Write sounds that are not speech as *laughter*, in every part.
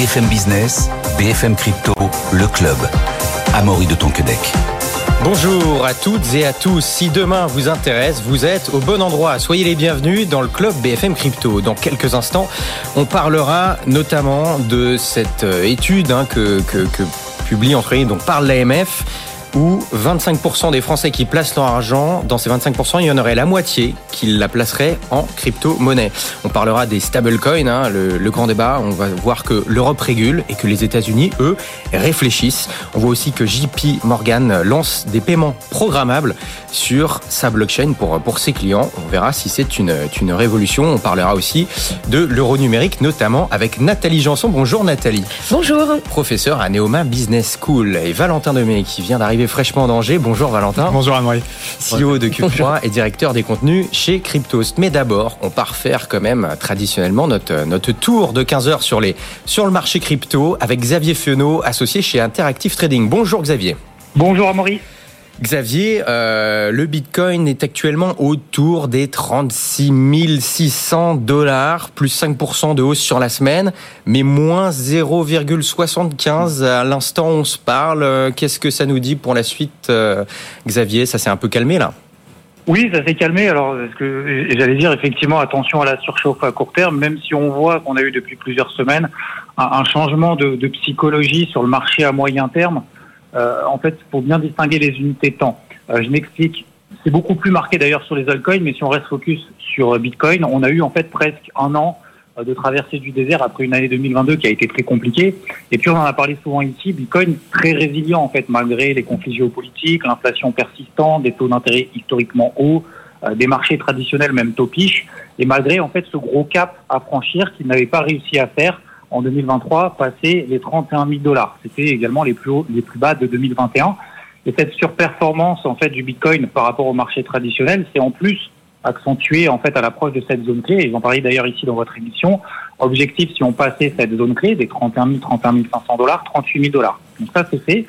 BFM Business, BFM Crypto, le club. Amaury de Tonquedec. Bonjour à toutes et à tous. Si demain vous intéresse, vous êtes au bon endroit. Soyez les bienvenus dans le club BFM Crypto. Dans quelques instants, on parlera notamment de cette euh, étude hein, que, publie entre donc par l'AMF où 25% des Français qui placent leur argent, dans ces 25%, il y en aurait la moitié qui la placerait en crypto-monnaie. On parlera des stablecoins, hein, le, le, grand débat. On va voir que l'Europe régule et que les États-Unis, eux, réfléchissent. On voit aussi que JP Morgan lance des paiements programmables sur sa blockchain pour, pour ses clients. On verra si c'est une, une révolution. On parlera aussi de l'euro numérique, notamment avec Nathalie Janson. Bonjour Nathalie. Bonjour. Professeur à Neoma Business School. Et Valentin Demey qui vient d'arriver fraîchement en danger. Bonjour Valentin. Bonjour Anne-Marie. CEO de Cube3 *laughs* et directeur des contenus chez Cryptost. Mais d'abord, on part faire quand même traditionnellement notre, notre tour de 15 heures sur, les, sur le marché crypto avec Xavier Fenot, associé chez Interactive Trading. Bonjour Xavier. Bonjour Amaury. Xavier, euh, le Bitcoin est actuellement autour des 36 600 dollars, plus 5% de hausse sur la semaine, mais moins 0,75 à l'instant où on se parle. Euh, qu'est-ce que ça nous dit pour la suite, euh, Xavier? Ça s'est un peu calmé là oui, ça s'est calmé. Alors, j'allais dire, effectivement, attention à la surchauffe à court terme, même si on voit qu'on a eu depuis plusieurs semaines un, changement de, psychologie sur le marché à moyen terme. Euh, en fait, faut bien distinguer les unités temps. Euh, je m'explique. C'est beaucoup plus marqué d'ailleurs sur les altcoins, mais si on reste focus sur Bitcoin, on a eu en fait presque un an de traversée du désert après une année 2022 qui a été très compliquée. Et puis on en a parlé souvent ici, Bitcoin très résilient en fait malgré les conflits géopolitiques, l'inflation persistante, des taux d'intérêt historiquement hauts, euh, des marchés traditionnels même topiches, et malgré en fait ce gros cap à franchir qu'il n'avait pas réussi à faire en 2023, passer les 31 000 dollars. C'était également les plus hauts, les plus bas de 2021. Et cette surperformance en fait du Bitcoin par rapport au marché traditionnel, c'est en plus accentué en fait à l'approche de cette zone clé. Et j'en parlais d'ailleurs ici dans votre émission. Objectif, si on passait cette zone clé des 31 000, 31 500 dollars, 38 000 dollars. Donc ça, c'est fait.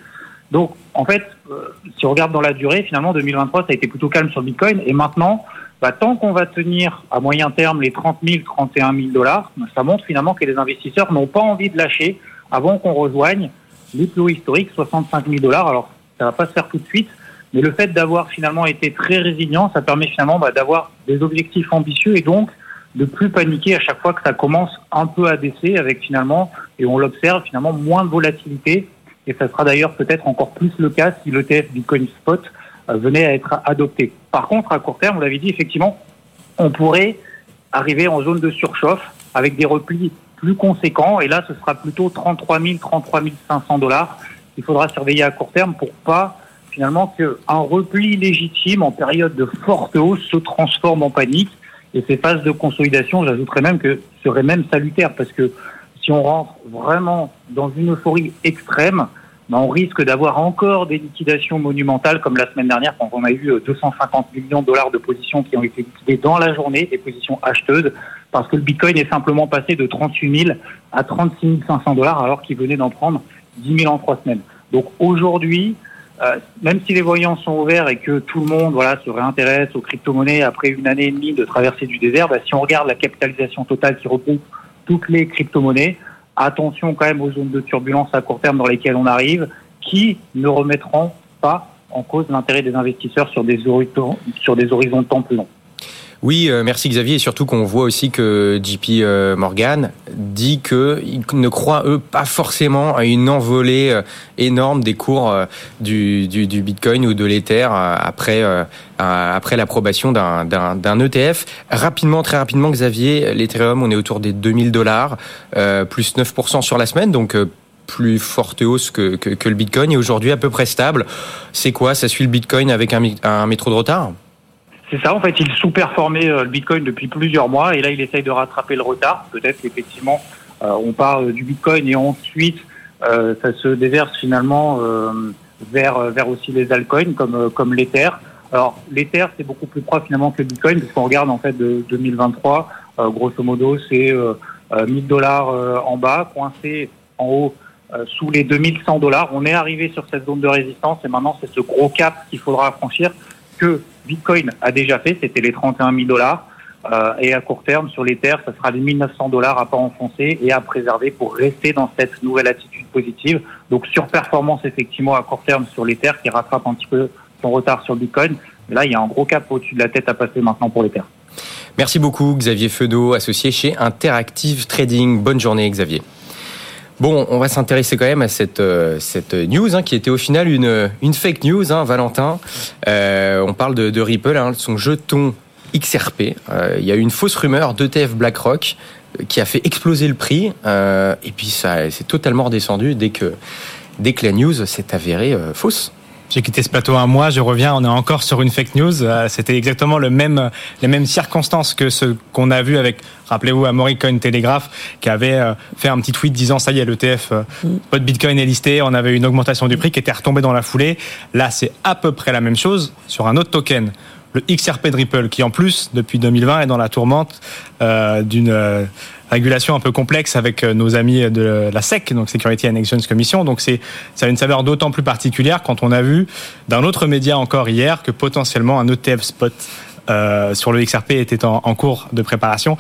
Donc en fait, euh, si on regarde dans la durée, finalement 2023, ça a été plutôt calme sur Bitcoin. Et maintenant, bah, tant qu'on va tenir à moyen terme les 30 000, 31 000 dollars, ça montre finalement que les investisseurs n'ont pas envie de lâcher avant qu'on rejoigne les plus hauts historiques, 65 000 dollars. Alors ça va pas se faire tout de suite, mais le fait d'avoir finalement été très résilient, ça permet finalement bah, d'avoir des objectifs ambitieux et donc de plus paniquer à chaque fois que ça commence un peu à baisser avec finalement, et on l'observe finalement, moins de volatilité. Et ça sera d'ailleurs peut-être encore plus le cas si l'ETF Bitcoin Spot venait à être adopté. Par contre, à court terme, vous l'avez dit, effectivement, on pourrait arriver en zone de surchauffe avec des replis plus conséquents. Et là, ce sera plutôt 33 000, 33 500 dollars. Il faudra surveiller à court terme pour pas finalement qu'un repli légitime en période de forte hausse se transforme en panique. Et ces phases de consolidation, j'ajouterais même que seraient même salutaires parce que si on rentre vraiment dans une euphorie extrême, on risque d'avoir encore des liquidations monumentales comme la semaine dernière quand on a eu 250 millions de dollars de positions qui ont été liquidées dans la journée, des positions acheteuses, parce que le Bitcoin est simplement passé de 38 000 à 36 500 dollars alors qu'il venait d'en prendre 10 000 en trois semaines. Donc aujourd'hui, euh, même si les voyants sont ouverts et que tout le monde voilà, se réintéresse aux crypto-monnaies après une année et demie de traversée du désert, bah, si on regarde la capitalisation totale qui regroupe toutes les crypto-monnaies, attention quand même aux zones de turbulence à court terme dans lesquelles on arrive, qui ne remettront pas en cause l'intérêt des investisseurs sur des horizons, de temps plus longs. Oui, euh, merci Xavier, et surtout qu'on voit aussi que JP euh, Morgan dit qu'ils ne croient, eux, pas forcément à une envolée euh, énorme des cours du, du, Bitcoin ou de l'Ether après, après l'approbation d'un ETF. Rapidement, très rapidement, Xavier, l'Ethereum, on est autour des 2000 dollars, plus 9% sur la semaine, donc plus forte hausse que, que, que le Bitcoin, et aujourd'hui à peu près stable. C'est quoi? Ça suit le Bitcoin avec un, un métro de retard? C'est ça, en fait, il sous-performait euh, le Bitcoin depuis plusieurs mois et là, il essaye de rattraper le retard. Peut-être qu'effectivement, euh, on parle du Bitcoin et ensuite, euh, ça se déverse finalement vers, vers aussi les altcoins comme, comme l'Ether. Alors, l'Ether, c'est beaucoup plus proche finalement que le Bitcoin parce qu'on regarde en fait de 2023, grosso modo, c'est 1000 dollars en bas, coincé en haut sous les 2100 dollars. On est arrivé sur cette zone de résistance et maintenant, c'est ce gros cap qu'il faudra franchir que Bitcoin a déjà fait, c'était les 31 000 dollars. Euh, et à court terme, sur les terres, ça sera les 1900 dollars à pas enfoncer et à préserver pour rester dans cette nouvelle attitude positive. Donc surperformance effectivement à court terme sur les terres qui rattrape un petit peu son retard sur Bitcoin. là, il y a un gros cap au-dessus de la tête à passer maintenant pour les terres. Merci beaucoup Xavier Feudot, associé chez Interactive Trading. Bonne journée Xavier. Bon, on va s'intéresser quand même à cette, euh, cette news hein, qui était au final une, une fake news, hein, Valentin. Euh, on parle de, de Ripple, hein, son jeton XRP. Euh, il y a eu une fausse rumeur d'ETF BlackRock qui a fait exploser le prix. Et puis ça s'est totalement redescendu dès que, dès que la news s'est avérée fausse. J'ai quitté ce plateau un mois, je reviens, on est encore sur une fake news. C'était exactement le même, les mêmes circonstances que ce qu'on a vu avec, rappelez-vous, Amaury Coin Telegraph, qui avait fait un petit tweet disant ça y est, l'ETF mm. Bitcoin est listé, on avait une augmentation du prix qui était retombée dans la foulée. Là, c'est à peu près la même chose sur un autre token le XRP de Ripple, qui en plus, depuis 2020, est dans la tourmente euh, d'une euh, régulation un peu complexe avec euh, nos amis de la SEC, donc Security and Exchange Commission. Donc c'est ça a une saveur d'autant plus particulière quand on a vu d'un autre média encore hier que potentiellement un ETF spot euh, sur le XRP était en, en cours de préparation.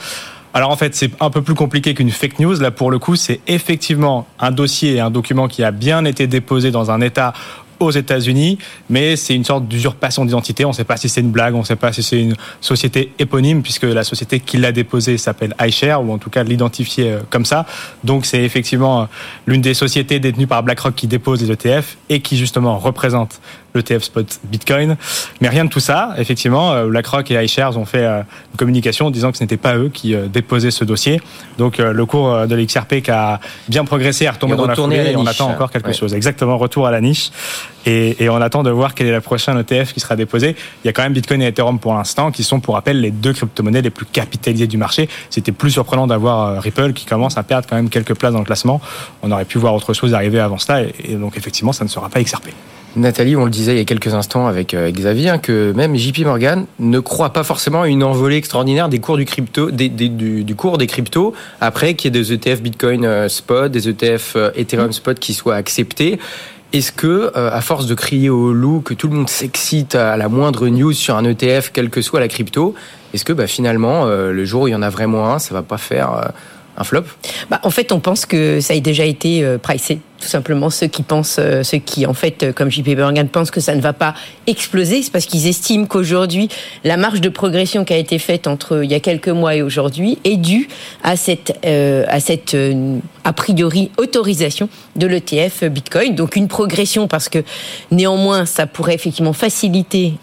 Alors en fait, c'est un peu plus compliqué qu'une fake news. Là, pour le coup, c'est effectivement un dossier et un document qui a bien été déposé dans un état aux États-Unis, mais c'est une sorte d'usurpation d'identité. On ne sait pas si c'est une blague, on ne sait pas si c'est une société éponyme, puisque la société qui l'a déposée s'appelle iShare, ou en tout cas l'identifier euh, comme ça. Donc c'est effectivement euh, l'une des sociétés détenues par BlackRock qui dépose les ETF et qui justement représente l'ETF spot Bitcoin. Mais rien de tout ça. Effectivement, euh, BlackRock et iShares ont fait une communication disant que ce n'était pas eux qui déposaient ce dossier. Donc le cours de l'XRP qui a bien progressé a retombé dans la foulée et on attend encore quelque chose. Exactement, retour à la niche. Et, on attend de voir quelle est la prochaine ETF qui sera déposée. Il y a quand même Bitcoin et Ethereum pour l'instant qui sont, pour rappel, les deux crypto-monnaies les plus capitalisées du marché. C'était plus surprenant d'avoir euh, Ripple qui commence à perdre quand même quelques places dans le classement. On aurait pu voir autre chose arriver avant cela. Et, donc, effectivement, ça ne sera pas XRP. Nathalie, on le disait il y a quelques instants avec euh, Xavier, hein, que même JP Morgan ne croit pas forcément à une envolée extraordinaire des cours du crypto, des, du, cours des cryptos, après qu'il y ait des ETF Bitcoin euh, spot, des ETF Ethereum spot qui soient acceptés. Est-ce que, euh, à force de crier au loup, que tout le monde s'excite à la moindre news sur un ETF, quelle que soit la crypto, est-ce que bah, finalement, euh, le jour où il y en a vraiment un, ça va pas faire euh, un flop? Bah, En fait, on pense que ça a déjà été pricé tout simplement ceux qui pensent, euh, ceux qui en fait, euh, comme JP Morgan, pensent que ça ne va pas exploser, c'est parce qu'ils estiment qu'aujourd'hui la marge de progression qui a été faite entre il y a quelques mois et aujourd'hui est due à cette euh, à cette a priori autorisation de l'ETF Bitcoin. Donc une progression parce que néanmoins ça pourrait effectivement faciliter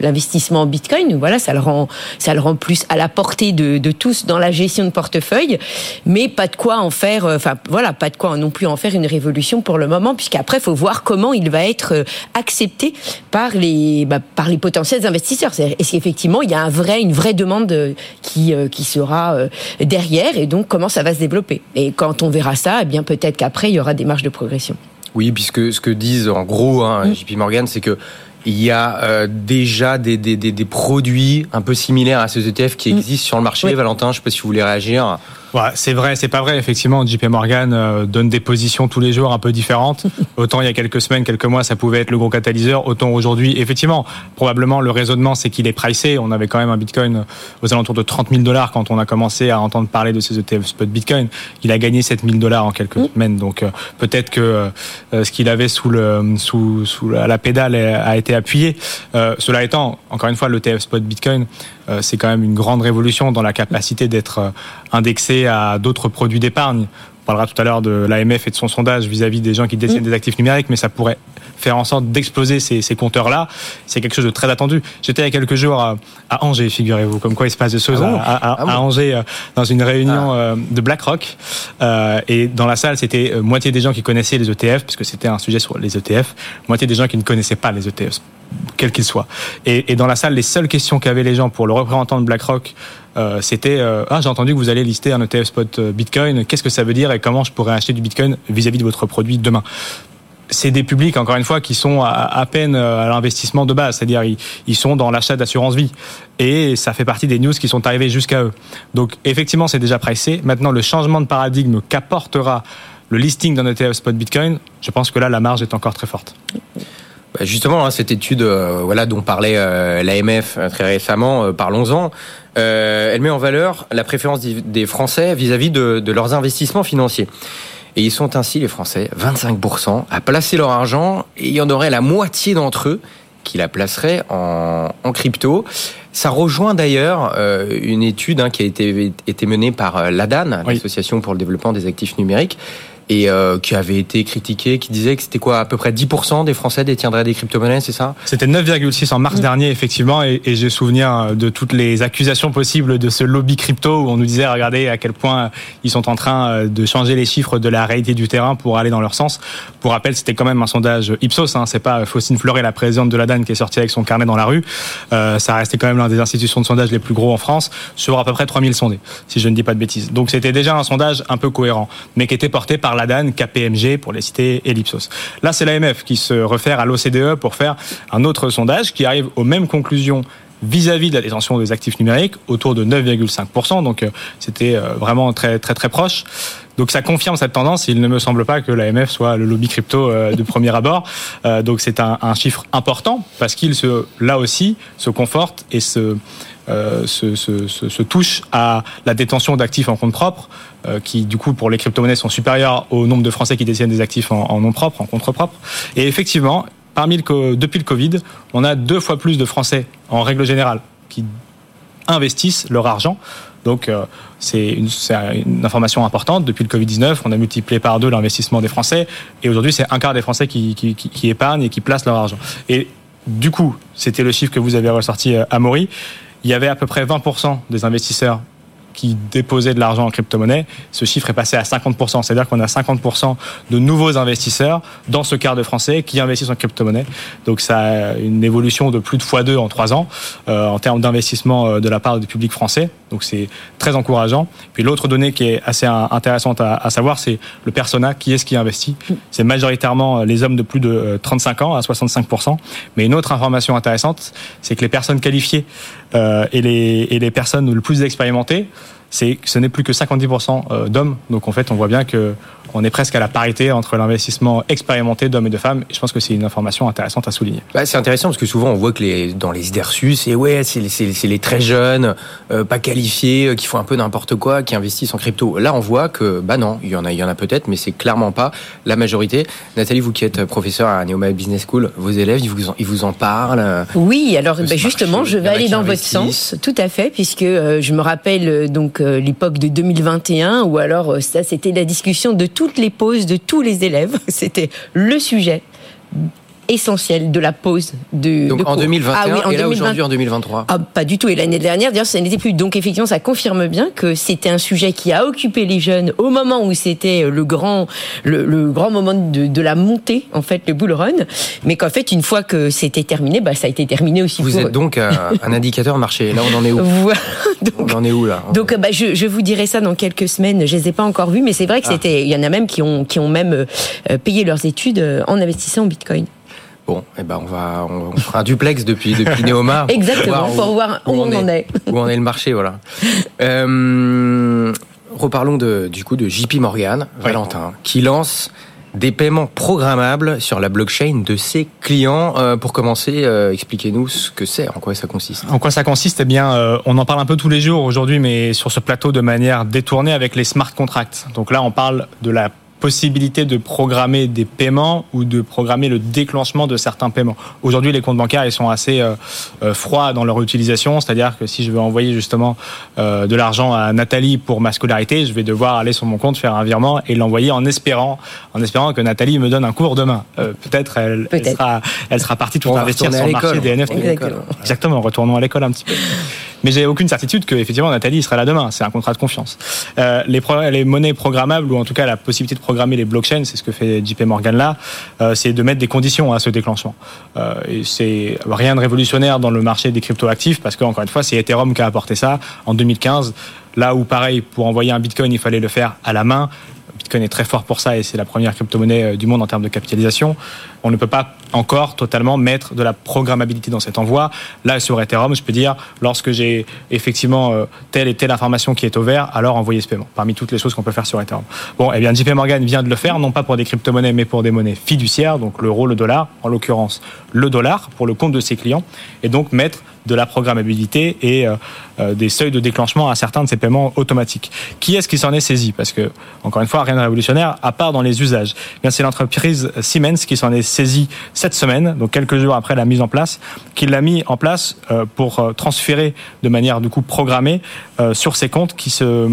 l'investissement en Bitcoin. Voilà, ça le rend ça le rend plus à la portée de, de tous dans la gestion de portefeuille, mais pas de quoi en faire. Enfin voilà, pas de quoi non plus en faire une révolution pour le moment, puisqu'après, il faut voir comment il va être euh, accepté par les, bah, par les potentiels investisseurs. Est-ce qu'effectivement, il y a un vrai, une vraie demande euh, qui, euh, qui sera derrière, et donc comment ça va se développer? Et quand on verra ça, eh bien peut-être qu'après, il y aura des marges de progression. Oui, puisque ce que disent en gros hein, mm. JP Morgan, c'est que il y a déjà des, des, des, produits un peu similaires à ces ETF qui mm. existent sur le marché. Valentin, je ne sais pas si vous voulez réagir. Ouais, c'est vrai, c'est pas vrai. Effectivement, JP Morgan euh, donne des positions tous les jours un peu différentes. *laughs* Autant il y a quelques semaines, quelques mois, ça pouvait être le gros catalyseur. Autant aujourd'hui, effectivement, probablement le raisonnement, c'est qu'il est pricé. On avait quand même un Bitcoin aux alentours de 30 000 dollars quand on a commencé à entendre parler de ces ETF spot Bitcoin. Il a gagné 7 000 dollars en quelques semaines. Donc euh, peut-être que euh, ce qu'il avait sous le sous sous la pédale a été appuyé. cela étant, encore une fois, l'ETF spot Bitcoin euh, c'est quand même une grande révolution dans la capacité d'être euh, indexé à d'autres produits d'épargne. On parlera tout à l'heure de l'AMF et de son sondage vis-à-vis des gens qui détiennent des actifs numériques, mais ça pourrait faire en sorte d'exploser ces, compteurs-là. C'est quelque chose de très attendu. J'étais il y a quelques jours à, Angers, figurez-vous, comme quoi il se passe des choses ah à, ah Angers euh, dans une réunion de BlackRock. et dans la salle, c'était moitié des gens qui connaissaient les ETF, puisque c'était un sujet sur les ETF, moitié des gens qui ne connaissaient pas les ETF quel qu'il soit. Et, dans la salle, les seules questions qu'avaient les gens pour le représentant de BlackRock, euh, c'était euh, ah j'ai entendu que vous allez lister un ETF spot euh, Bitcoin. Qu'est-ce que ça veut dire et comment je pourrais acheter du Bitcoin vis-à-vis de votre produit demain? C'est des publics, encore une fois, qui sont à, peine à l'investissement de base, c'est-à-dire ils, sont dans l'achat d'assurance vie. Et ça fait partie des news qui sont arrivées jusqu'à eux. Donc effectivement, c'est déjà pressé. Maintenant, le changement de paradigme qu'apportera le listing d'un ETF spot Bitcoin, je pense que là, la marge est encore très forte. Bah, justement, hein, cette étude, euh, voilà, dont parlait euh, l'AMF euh, très récemment, euh, parlons-en. Euh, elle met en valeur la préférence des- Français vis-à-vis de, de leurs investissements financiers. Et ils sont ainsi, les Français, 25% à placer leur argent, et il y en aurait la moitié d'entre eux qui la placeraient en, en crypto. Ça rejoint d'ailleurs euh, une étude hein, qui a été, été menée par l'ADAN, Oui. l'Association pour le développement des actifs numériques, et euh, qui avait été critiquée, qui disait que c'était quoi, à peu près 10% des Français détiendraient des crypto-monnaies, c'est ça C'était 9,6 en mars dernier, effectivement, et, et j'ai souvenir de toutes les accusations possibles de ce lobby crypto où on nous disait, regardez à quel point ils sont en train euh, de changer les chiffres de la réalité du terrain pour aller dans leur sens. Pour rappel, c'était quand même un sondage Ipsos, hein, c'est pas Faustine Fleuret, la présidente de la DAN, qui est sortie avec son carnet dans la rue. Euh, ça restait quand même l'un des institutions de sondage les plus gros en France, sur à peu près 3000 sondés, si je ne dis pas de bêtises. Donc c'était déjà un sondage un peu cohérent, mais qui était porté par la DAN, KPMG, pour les citer, et l'Ipsos. Là, c'est l'AMF qui se réfère à l'OCDE pour faire un autre sondage qui arrive aux mêmes conclusions vis-à-vis de la détention des actifs numériques, autour de 9,5%. Donc euh, c'était euh, vraiment très très très proche. Donc ça confirme cette tendance. Il ne me semble pas que l'AMF soit le lobby crypto euh, de *laughs* premier abord. Donc c'est un, un chiffre important parce qu'il se là aussi se conforte et se euh, se, touche à la détention d'actifs en compte propre, euh, qui du coup pour les crypto-monnaies sont supérieurs au nombre de Français qui détiennent des actifs en, en nom propre, en compte propre. Et effectivement, parmi le, depuis le Covid, on a deux fois plus de Français en règle générale qui investissent leur argent. Donc euh, c'est une, information importante. Depuis le Covid-19, on a multiplié par deux l'investissement des Français. Et aujourd'hui, c'est un quart des Français qui, qui, épargnent et qui placent leur argent. Et du coup, c'était le chiffre que vous avez ressorti à Maury. Il y avait à peu près 20% des investisseurs qui déposaient de l'argent en crypto-monnaie, ce chiffre est passé à 50%. C'est-à-dire qu'on a 50% de nouveaux investisseurs dans ce quart de Français qui investissent en crypto-monnaie. Donc ça a une évolution de plus de x2 en 3 ans euh, en termes d'investissement euh, de la part du public français. Donc c'est très encourageant. Puis l'autre donnée qui est assez euh, intéressante à, savoir, c'est le persona, qui est-ce qui investit? C'est majoritairement les hommes de plus de euh, 35 ans, à 65%. Mais une autre information intéressante, c'est que les personnes qualifiées euh, et, les, et les personnes le plus expérimentées, c'est ce n'est plus que 50% euh, d'hommes. Donc en fait, on voit bien que on est presque à la parité entre l'investissement expérimenté d'hommes et de femmes. Et je pense que c'est une information intéressante à souligner. Bah, c'est intéressant parce que souvent on voit que les, dans les idées reçues, c'est ouais, c'est les, c'est- c'est les très jeunes, euh, pas qualifiés, euh, qui font un peu n'importe quoi, qui investissent en crypto. Là, on voit que bah non, il y en a, il y en a peut-être, mais c'est clairement pas la majorité. Nathalie, vous qui êtes professeur à Neoma Business School, vos élèves, ils vous en, ils vous en parlent. euh, Oui, alors ben, justement, marché, je vais aller dans votre sens, tout à fait, puisque euh, je me rappelle donc euh, l'époque de 2021, où alors euh, ça, c'était la discussion de toutes les pauses de tous les élèves. *laughs* C'était le sujet essentiel de la pause de. Donc de en cours. 2021 Ah oui, en et là 2020. aujourd'hui en 2023. Ah, pas du tout. Et l'année dernière, d'ailleurs, ça n'était plus. Donc, effectivement, ça confirme bien que c'était un sujet qui a occupé les jeunes au moment où c'était le grand, le, le grand moment de, de la montée, en fait, le bull run. Mais qu'en fait, une fois que c'était terminé, bah, ça a été terminé aussi Vous pour êtes donc un, un indicateur marché. Là, on en est où *laughs* Voilà. On Donc, en est où là donc, bah, je, je vous dirai ça dans quelques semaines. Je les ai pas encore vus, mais c'est vrai que Ah. c'était. Il y en a même qui ont, qui ont même euh, payé leurs études euh, en investissant en Bitcoin. Bon, eh ben on va, on, on fera un duplex depuis depuis Neoma. pour *laughs* Exactement. voir Pour voir où on en est. Où en est le marché, voilà. Euh, reparlons de, du coup de JP Morgan, Valentin, qui lance des paiements programmables sur la blockchain de ses clients. Euh, pour commencer, euh, expliquez-nous ce que c'est, en quoi ça consiste. En quoi ça consiste? Eh bien, euh, on en parle un peu tous les jours aujourd'hui, mais sur ce plateau de manière détournée avec les smart contracts. Donc là, on parle de la possibilité de programmer des paiements ou de programmer le déclenchement de certains paiements. Aujourd'hui, les comptes bancaires ils sont assez euh, euh, froids dans leur utilisation, c'est-à-dire que si je veux envoyer justement euh, de l'argent à Nathalie pour ma scolarité, je vais devoir aller sur mon compte faire un virement et l'envoyer en espérant, en espérant que Nathalie me donne un cours demain. Euh, peut-être elle, sera, elle sera partie tout On investir sur le marché des NFT. Exactement, retournons à l'école un petit peu. Mais j'ai aucune certitude que effectivement Nathalie sera là demain. C'est un contrat de confiance. Euh, les, monnaies programmables ou en tout cas la possibilité de programmer les blockchains, c'est ce que fait JP Morgan là, euh, c'est de mettre des conditions à ce déclenchement. Euh, c'est rien de révolutionnaire dans le marché des cryptoactifs parce que encore une fois c'est Ethereum qui a apporté ça en 2015. Là où pareil pour envoyer un Bitcoin il fallait le faire à la main. Bitcoin est très fort pour ça et c'est la première crypto-monnaie du monde en termes de capitalisation. On ne peut pas encore totalement mettre de la programmabilité dans cet envoi. Là, sur Ethereum, je peux dire, lorsque j'ai effectivement telle et telle information qui est au vert, alors envoyer ce paiement, parmi toutes les choses qu'on peut faire sur Ethereum. Bon, eh bien, JP Morgan vient de le faire, non pas pour des crypto-monnaies, mais pour des monnaies fiduciaires, donc l'euro, le dollar, en l'occurrence le dollar, pour le compte de ses clients, et donc mettre de la programmabilité et euh, euh, des seuils de déclenchement à certains de ces paiements automatiques. Qui est-ce qui s'en est saisi? Parce que, encore une fois, rien de révolutionnaire, à part dans les usages. Eh bien, c'est l'entreprise Siemens qui s'en est saisie cette semaine, donc quelques jours après la mise en place, qui l'a mis en place euh, pour transférer de manière du coup programmée sur ses comptes qui se,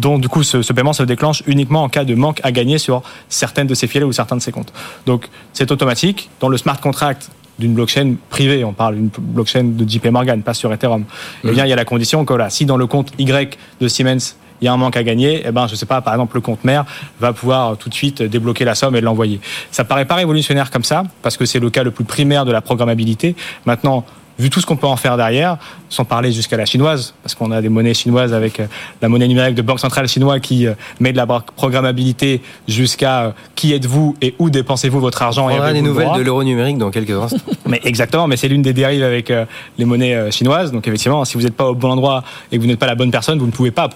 dont du coup ce, paiement se déclenche uniquement en cas de manque à gagner sur certaines de ses filets ou certains de ses comptes. Donc c'est automatique. Dans le smart contract, d'une blockchain privée, on parle d'une blockchain de JP Morgan, pas sur Ethereum. Eh bien, il y a la condition que là, si dans le compte Y de Siemens, il y a un manque à gagner, eh ben, je sais pas, par exemple, le compte mère va pouvoir tout de suite débloquer la somme et l'envoyer. Ça paraît pas révolutionnaire comme ça, parce que c'est le cas le plus primaire de la programmabilité. Maintenant, vu tout ce qu'on peut en faire derrière, sans parler jusqu'à la chinoise, parce qu'on a des monnaies chinoises avec euh, la monnaie numérique de Banque centrale chinoise qui euh, met de la programmabilité jusqu'à euh, qui êtes-vous et où dépensez-vous votre argent. On aura des nouvelles de l'euro numérique dans quelques instants. *laughs* mais exactement, mais c'est l'une des dérives avec les monnaies chinoises. Donc effectivement, si vous n'êtes pas au bon endroit et que vous n'êtes pas la bonne personne, vous ne pouvez pas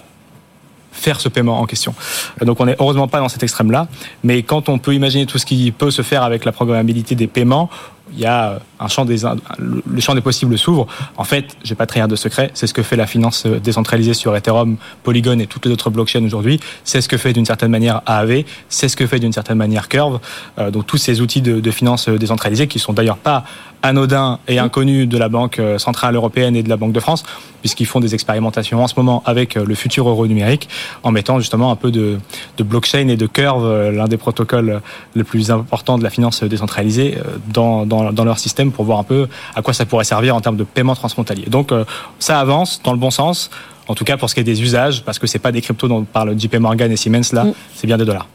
faire ce paiement en question. Donc on n'est heureusement pas dans cet extrême-là, mais quand on peut imaginer tout ce qui peut se faire avec la programmabilité des paiements, il y a un champ des, le champ des possibles s'ouvre. En fait, je vais pas trahir de secret, c'est ce que fait la finance décentralisée sur Ethereum, Polygon et toutes les autres blockchains aujourd'hui. C'est ce que fait d'une certaine manière AAV, c'est ce que fait d'une certaine manière Curve. Euh, donc tous ces outils de, finance décentralisée qui sont d'ailleurs pas anodins et inconnus de la Banque centrale européenne et de la Banque de France, puisqu'ils font des expérimentations en ce moment avec le futur euro numérique, en mettant justement un peu de, blockchain et de Curve, l'un des protocoles les plus importants de la finance décentralisée, euh, dans, dans dans, leur système pour voir un peu à quoi ça pourrait servir en termes de paiement transfrontalier. Donc euh, ça avance dans le bon sens, en tout cas pour ce qui est des usages, parce que c'est pas des cryptos dont parle JP Morgan et Siemens là, mm. c'est bien des dollars.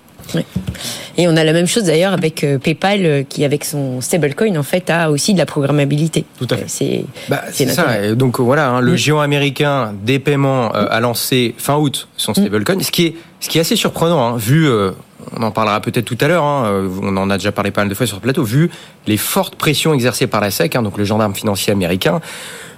Et on a la même chose d'ailleurs avec euh, PayPal euh, qui, avec son stablecoin, en fait, a aussi de la programmabilité. Tout à fait. C'est bah, ça. donc voilà, hein, le mm. géant américain des paiements a lancé fin août son mm. stablecoin, ce qui est ce qui est assez surprenant, hein, vu on en parlera peut-être tout à l'heure, hein, euh, on en a déjà parlé pas mal de fois sur le plateau, vu les fortes pressions exercées par la SEC, hein, donc le gendarme financier américain,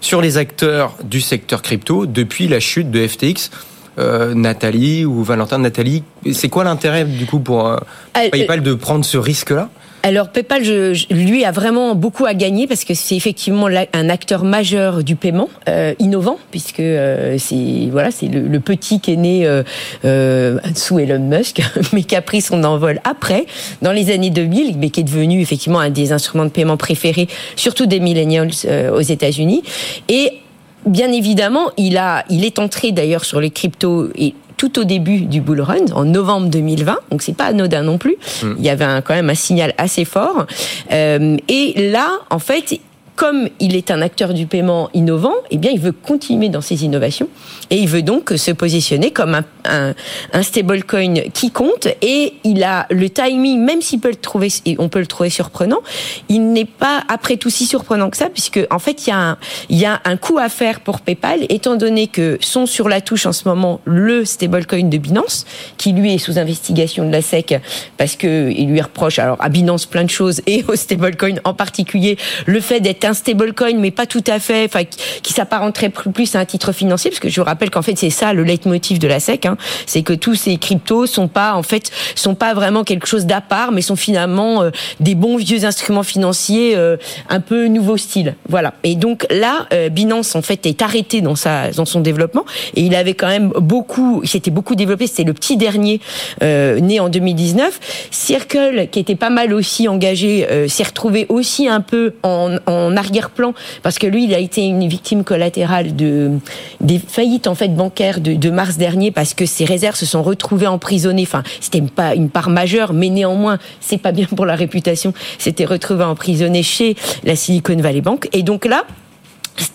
sur les acteurs du secteur crypto depuis la chute de FTX. Euh, Nathalie ou Valentin. Nathalie, c'est quoi l'intérêt du coup pour euh, PayPal de prendre ce risque-là? Alors PayPal, je, lui a vraiment beaucoup à gagner parce que c'est effectivement un acteur majeur du paiement, euh, innovant puisque euh, c'est voilà c'est le, petit qui est né euh, euh, sous Elon Musk, *laughs* mais qui a pris son envol après dans les années 2000, mais qui est devenu effectivement un des instruments de paiement préférés, surtout des millennials aux États-Unis. Et Bien évidemment, il a, il est entré d'ailleurs sur les cryptos et tout au début du bull run, en novembre 2020. Donc c'est pas anodin non plus. Hmm. Il y avait quand même un signal assez fort. Euh, et là, en fait, comme il est un acteur du paiement innovant, eh bien, il veut continuer dans ses innovations et il veut donc se positionner comme un, un, un stablecoin qui compte et il a le timing, même s'il peut le trouver, on peut le trouver surprenant, il n'est pas après tout si surprenant que ça puisque en fait, il y a un, il y a un coup à faire pour PayPal étant donné que sont sur la touche en ce moment le stablecoin de Binance qui lui est sous investigation de la SEC parce que il lui reproche alors à Binance plein de choses et au stablecoin en particulier le fait d'être un stablecoin, mais pas tout à fait, enfin, qui s'apparenterait plus à un titre financier, parce que je vous rappelle qu'en fait, c'est ça le leitmotiv de la SEC, hein, c'est que tous ces cryptos sont pas, en fait, sont pas vraiment quelque chose d'à part, mais sont finalement euh, des bons vieux instruments financiers euh, un peu nouveau style. Voilà. Et donc là, euh, Binance, en fait, est arrêté dans sa, dans son développement, et il avait quand même beaucoup, il s'était beaucoup développé, c'était le petit dernier, né en 2019. Circle, qui était pas mal aussi engagé, s'est retrouvé aussi un peu en, en arrière-plan parce que lui, il a été une victime collatérale de des faillites en fait bancaires de, mars dernier parce que ses réserves se sont retrouvées emprisonnées. Enfin, c'était pas une part majeure, mais néanmoins, c'est pas bien pour la réputation. C'était retrouvé emprisonné chez la Silicon Valley Bank. Et donc là,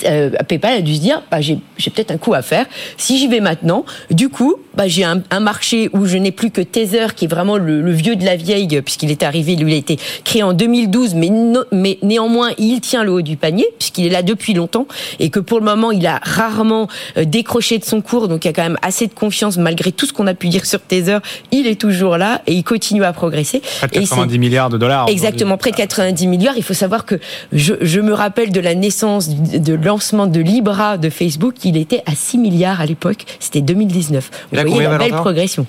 euh, PayPal a dû se dire, bah, j'ai peut-être un coup à faire. Si j'y vais maintenant, du coup, bah, j'ai un, marché où je n'ai plus que Tether, qui est vraiment le, vieux de la vieille, puisqu'il est arrivé, lui, il a été créé en 2012, mais, mais néanmoins, il tient le haut du panier, puisqu'il est là depuis longtemps, et que pour le moment, il a rarement euh, décroché de son cours, donc il y a quand même assez de confiance, malgré tout ce qu'on a pu dire sur Tether, il est toujours là, et il continue à progresser. Près de 90 milliards de dollars. Exactement, près de 90 milliards. Il faut savoir que je, je me rappelle de la naissance, de lancement de Libra de Facebook, il était à 6 milliards à l'époque, c'était 2019. Vous voyez la belle progression.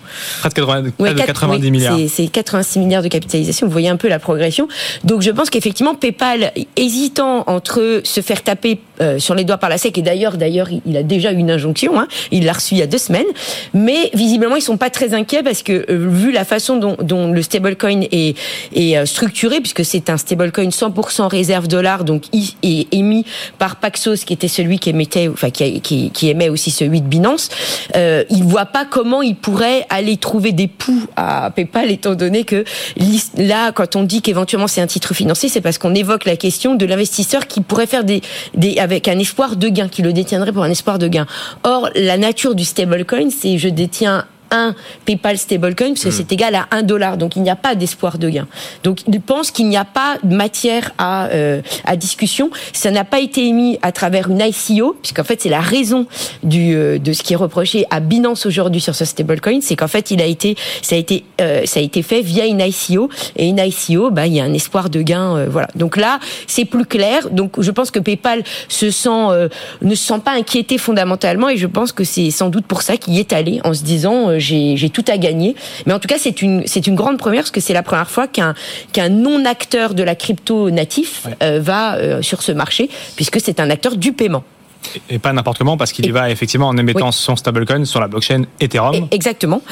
Près de 90, milliards. C'est 86 milliards de capitalisation, vous voyez un peu la progression. Donc je pense qu'effectivement, PayPal, hésitant entre se faire taper euh, sur les doigts par la SEC, et d'ailleurs, d'ailleurs, il a déjà eu une injonction, hein, il l'a reçu il y a deux semaines, mais visiblement, ils sont pas très inquiets parce que, euh, vu la façon dont, dont le stablecoin est, est euh, structuré, puisque c'est un stablecoin 100% réserve dollar, donc est émis par Paxos, qui était celui qui émettait, enfin qui, qui, qui émet aussi celui de Binance, euh, il voit pas comment il pourrait aller trouver des poux à PayPal, étant donné que là, quand on dit qu'éventuellement c'est un titre financier, c'est parce qu'on évoque la question de l'investisseur qui pourrait faire des, des avec un espoir de gain, qui le détiendrait pour un espoir de gain. Or, la nature du stablecoin, c'est je détiens un PayPal stablecoin, parce que hmm. c'est égal à un dollar. Donc il n'y a pas d'espoir de gain. Donc il pense qu'il n'y a pas de matière à, euh, à discussion. Ça n'a pas été émis à travers une ICO, puisqu'en fait c'est la raison du, euh, de ce qui est reproché à Binance aujourd'hui sur ce stablecoin, c'est qu'en fait il a été, ça a été, euh, ça a été fait via une ICO et une ICO, bah il y a un espoir de gain, voilà. Donc là c'est plus clair. Donc je pense que PayPal se sent, ne se sent pas inquiété fondamentalement et je pense que c'est sans doute pour ça qu'il y est allé en se disant j'ai tout à gagner. Mais en tout cas, c'est une, c'est une grande première parce que c'est la première fois qu'un qu'un non-acteur de la crypto natif euh, va euh, sur ce marché, puisque c'est un acteur du paiement. Et pas n'importe comment, parce qu'il y va effectivement en émettant son stablecoin sur la blockchain Ethereum. Exactement.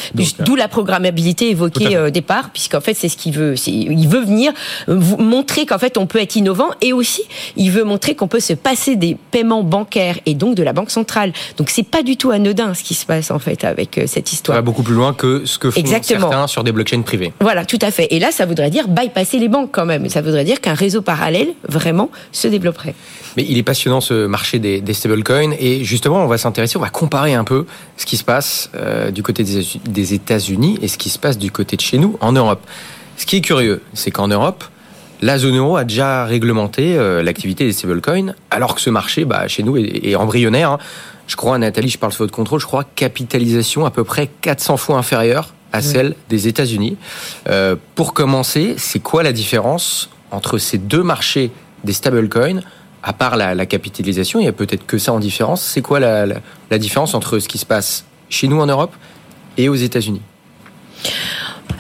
D'où la programmabilité évoquée au départ, puisqu'en fait, c'est ce qu'il veut. Il veut venir montrer qu'en fait, on peut être innovant et aussi, il veut montrer qu'on peut se passer des paiements bancaires et donc de la Banque centrale. Donc, c'est pas du tout anodin ce qui se passe en fait avec euh, cette histoire. Ça va beaucoup plus loin que ce que font certains sur des blockchains privées. Voilà, tout à fait. Et là, ça voudrait dire bypasser les banques quand même. Ça voudrait dire qu'un réseau parallèle, vraiment, se développerait. Mais il est passionnant ce marché des, des stablecoins et justement on va s'intéresser, on va comparer un peu ce qui se passe euh, du côté des États-Unis et ce qui se passe du côté de chez nous en Europe. Ce qui est curieux, c'est qu'en Europe, la zone euro a déjà réglementé euh, l'activité des stablecoins, alors que ce marché, bah, chez nous, est, embryonnaire. Hein. Je crois, Nathalie, je parle sous votre contrôle, je crois capitalisation à peu près 400 fois inférieure à celle des États-Unis. Euh, pour commencer, c'est quoi la différence entre ces deux marchés des stablecoins à part la, capitalisation, il y a peut-être que ça en différence. C'est quoi la, la différence entre ce qui se passe chez nous en Europe et aux États-Unis?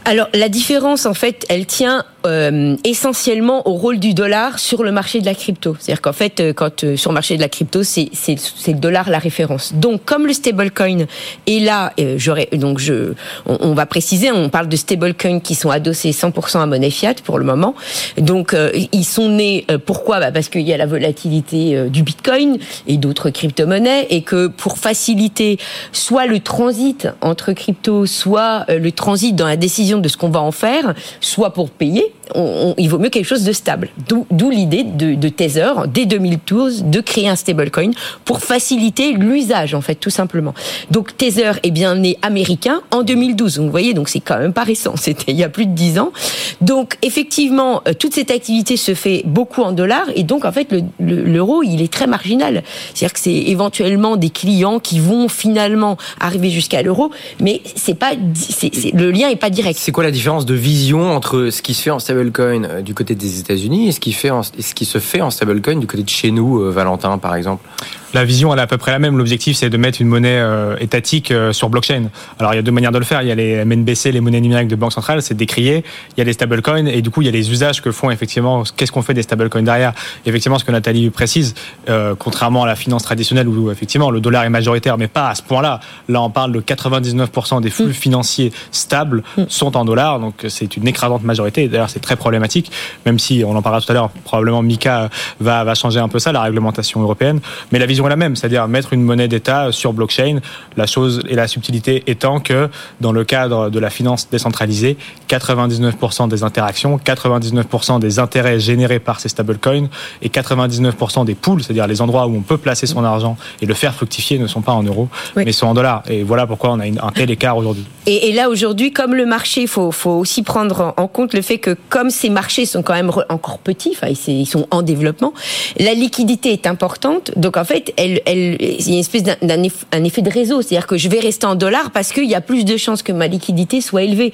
Alors la différence en fait, elle tient euh, essentiellement au rôle du dollar sur le marché de la crypto. C'est-à-dire qu'en fait, euh, quand euh, sur le marché de la crypto, c'est c'est le dollar la référence. Donc comme le stablecoin est là, j'aurais donc je on, va préciser, on parle de stablecoins qui sont adossés 100% à monnaie fiat pour le moment. Donc ils sont nés pourquoi? Bah Parce qu'il y a la volatilité du Bitcoin et d'autres crypto-monnaies et que pour faciliter soit le transit entre crypto, soit le transit dans la décision de ce qu'on va en faire, soit pour payer, il vaut mieux quelque chose de stable. D'où l'idée de, de, Tether, dès 2012, de créer un stablecoin pour faciliter l'usage, en fait, tout simplement. Donc Tether est bien né américain en 2012. Vous voyez, donc c'est quand même pas récent, *laughs* c'était il y a plus de 10 ans. Donc effectivement, euh, toute cette activité se fait beaucoup en dollars et donc en fait l'euro, il est très marginal. C'est-à-dire que c'est éventuellement des clients qui vont finalement arriver jusqu'à l'euro, mais c'est pas, le lien est pas direct. C'est quoi la différence de vision entre ce qui se fait en euh, du côté des États-Unis et ce qui, fait ce qui se fait en stablecoin du côté de chez nous, euh, Valentin, par exemple? La vision elle est à peu près la même. L'objectif c'est de mettre une monnaie euh, étatique euh, sur blockchain. Alors il y a deux manières de le faire. Il y a les MNBC, les monnaies numériques de banque centrale, c'est décrié. Il y a les stablecoins et du coup il y a les usages que font effectivement. Qu'est-ce qu'on fait des stablecoins derrière Effectivement, ce que Nathalie précise, euh, contrairement à la finance traditionnelle où effectivement le dollar est majoritaire, mais pas à ce point-là. Là, on parle de 99% des flux mm. financiers stables mm. sont en dollars, donc c'est une écrasante majorité. D'ailleurs, c'est très problématique, même si on en parlera tout à l'heure. Probablement Mika va va changer un peu ça, la réglementation européenne. Mais la vision la même, c'est-à-dire mettre une monnaie d'État sur blockchain. La chose et la subtilité étant que dans le cadre de la finance décentralisée, 99% des interactions, 99% des intérêts générés par ces stablecoins et 99% des pools, c'est-à-dire les endroits où on peut placer son argent et le faire fructifier, ne sont pas en euros, mais sont en dollars. Et voilà pourquoi on a un tel écart aujourd'hui. Et, là aujourd'hui, comme le marché, il faut, faut aussi prendre en compte le fait que comme ces marchés sont quand même encore petits, enfin ils sont en développement, la liquidité est importante. Donc en fait, elle, elle, il y a une espèce d'un effet de réseau, c'est-à-dire que je vais rester en dollars parce qu'il y a plus de chances que ma liquidité soit élevée.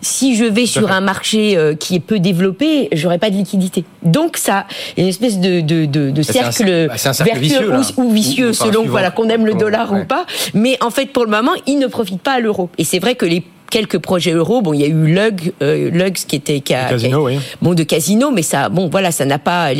Si je vais sur un marché euh, qui est peu développé, j'aurai pas de liquidité. Donc ça, il y a une espèce de, de, de, de cercle, bah, vertueux vicieux, ou, vicieux, selon voilà qu'on aime le dollar ou pas. Mais en fait, pour le moment, il ne profite pas à l'euro. Et c'est vrai que les quelques projets euros. Bon, il y a eu Lug, euh, Lugs qui était qui a, casino, oui. bon de casino, mais ça, bon, voilà, ça n'a pas,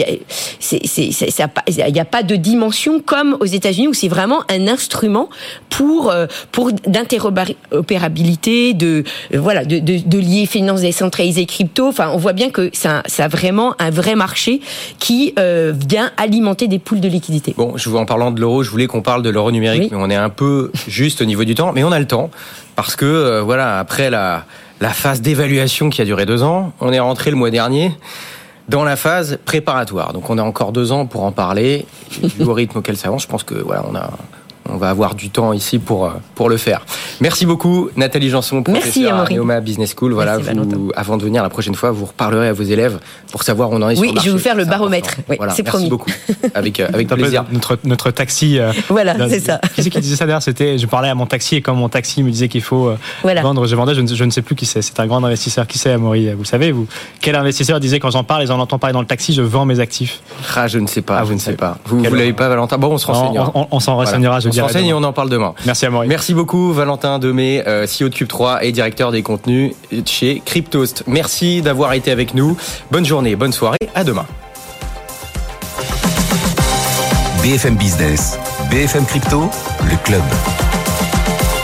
c'est, c'est, ça, il n'y a pas de dimension comme aux États-Unis où c'est vraiment un instrument pour euh, pour d'interopérabilité, de euh, voilà, de, de, de lier finances décentralisées, crypto. Enfin, on voit bien que ça, ça a vraiment un vrai marché qui euh, vient alimenter des poules de liquidité. Bon, je vous en parlant de l'euro, je voulais qu'on parle de l'euro numérique, mais on est un peu juste au niveau du temps, mais on a le temps parce que euh, voilà, après la, la phase d'évaluation qui a duré deux ans, on est rentré le mois dernier dans la phase préparatoire. Donc on a encore deux ans pour en parler. Du rythme auquel ça avance, je pense que voilà, on a on va avoir du temps ici pour euh, pour le faire. Merci beaucoup Nathalie Janson, professeure à Neoma Business School. Voilà, vous, avant de venir la prochaine fois, vous reparlerez à vos élèves pour savoir où on en est. Oui, sur le je vais vous faire le baromètre. Oui, c'est promis. Merci beaucoup. Avec euh, avec plaisir. Notre notre taxi. Euh, voilà, c'est ça. Qui c'est qui disait ça d'ailleurs? C'était, je parlais à mon taxi et quand mon taxi me disait qu'il faut vendre, je vendais. Je ne, je ne sais plus qui c'est. C'est un grand investisseur. Qui c'est, Amaury? Vous savez, vous? Quel investisseur disait quand j'en parle et j'en entends parler dans le taxi, je vends mes actifs? Ah, je ne sais pas. Ah, je ne sais pas. Vous, vous l'avez pas, Valentin? Bon, on se renseignera. On, s'en renseignera. Je on s'en et on en parle demain. Merci à moi. Merci beaucoup Valentin Demey, euh, CEO de Cube3 et directeur des contenus chez Cryptost. Merci d'avoir été avec nous. Bonne journée, bonne soirée, à demain. BFM Business, BFM Crypto, le club.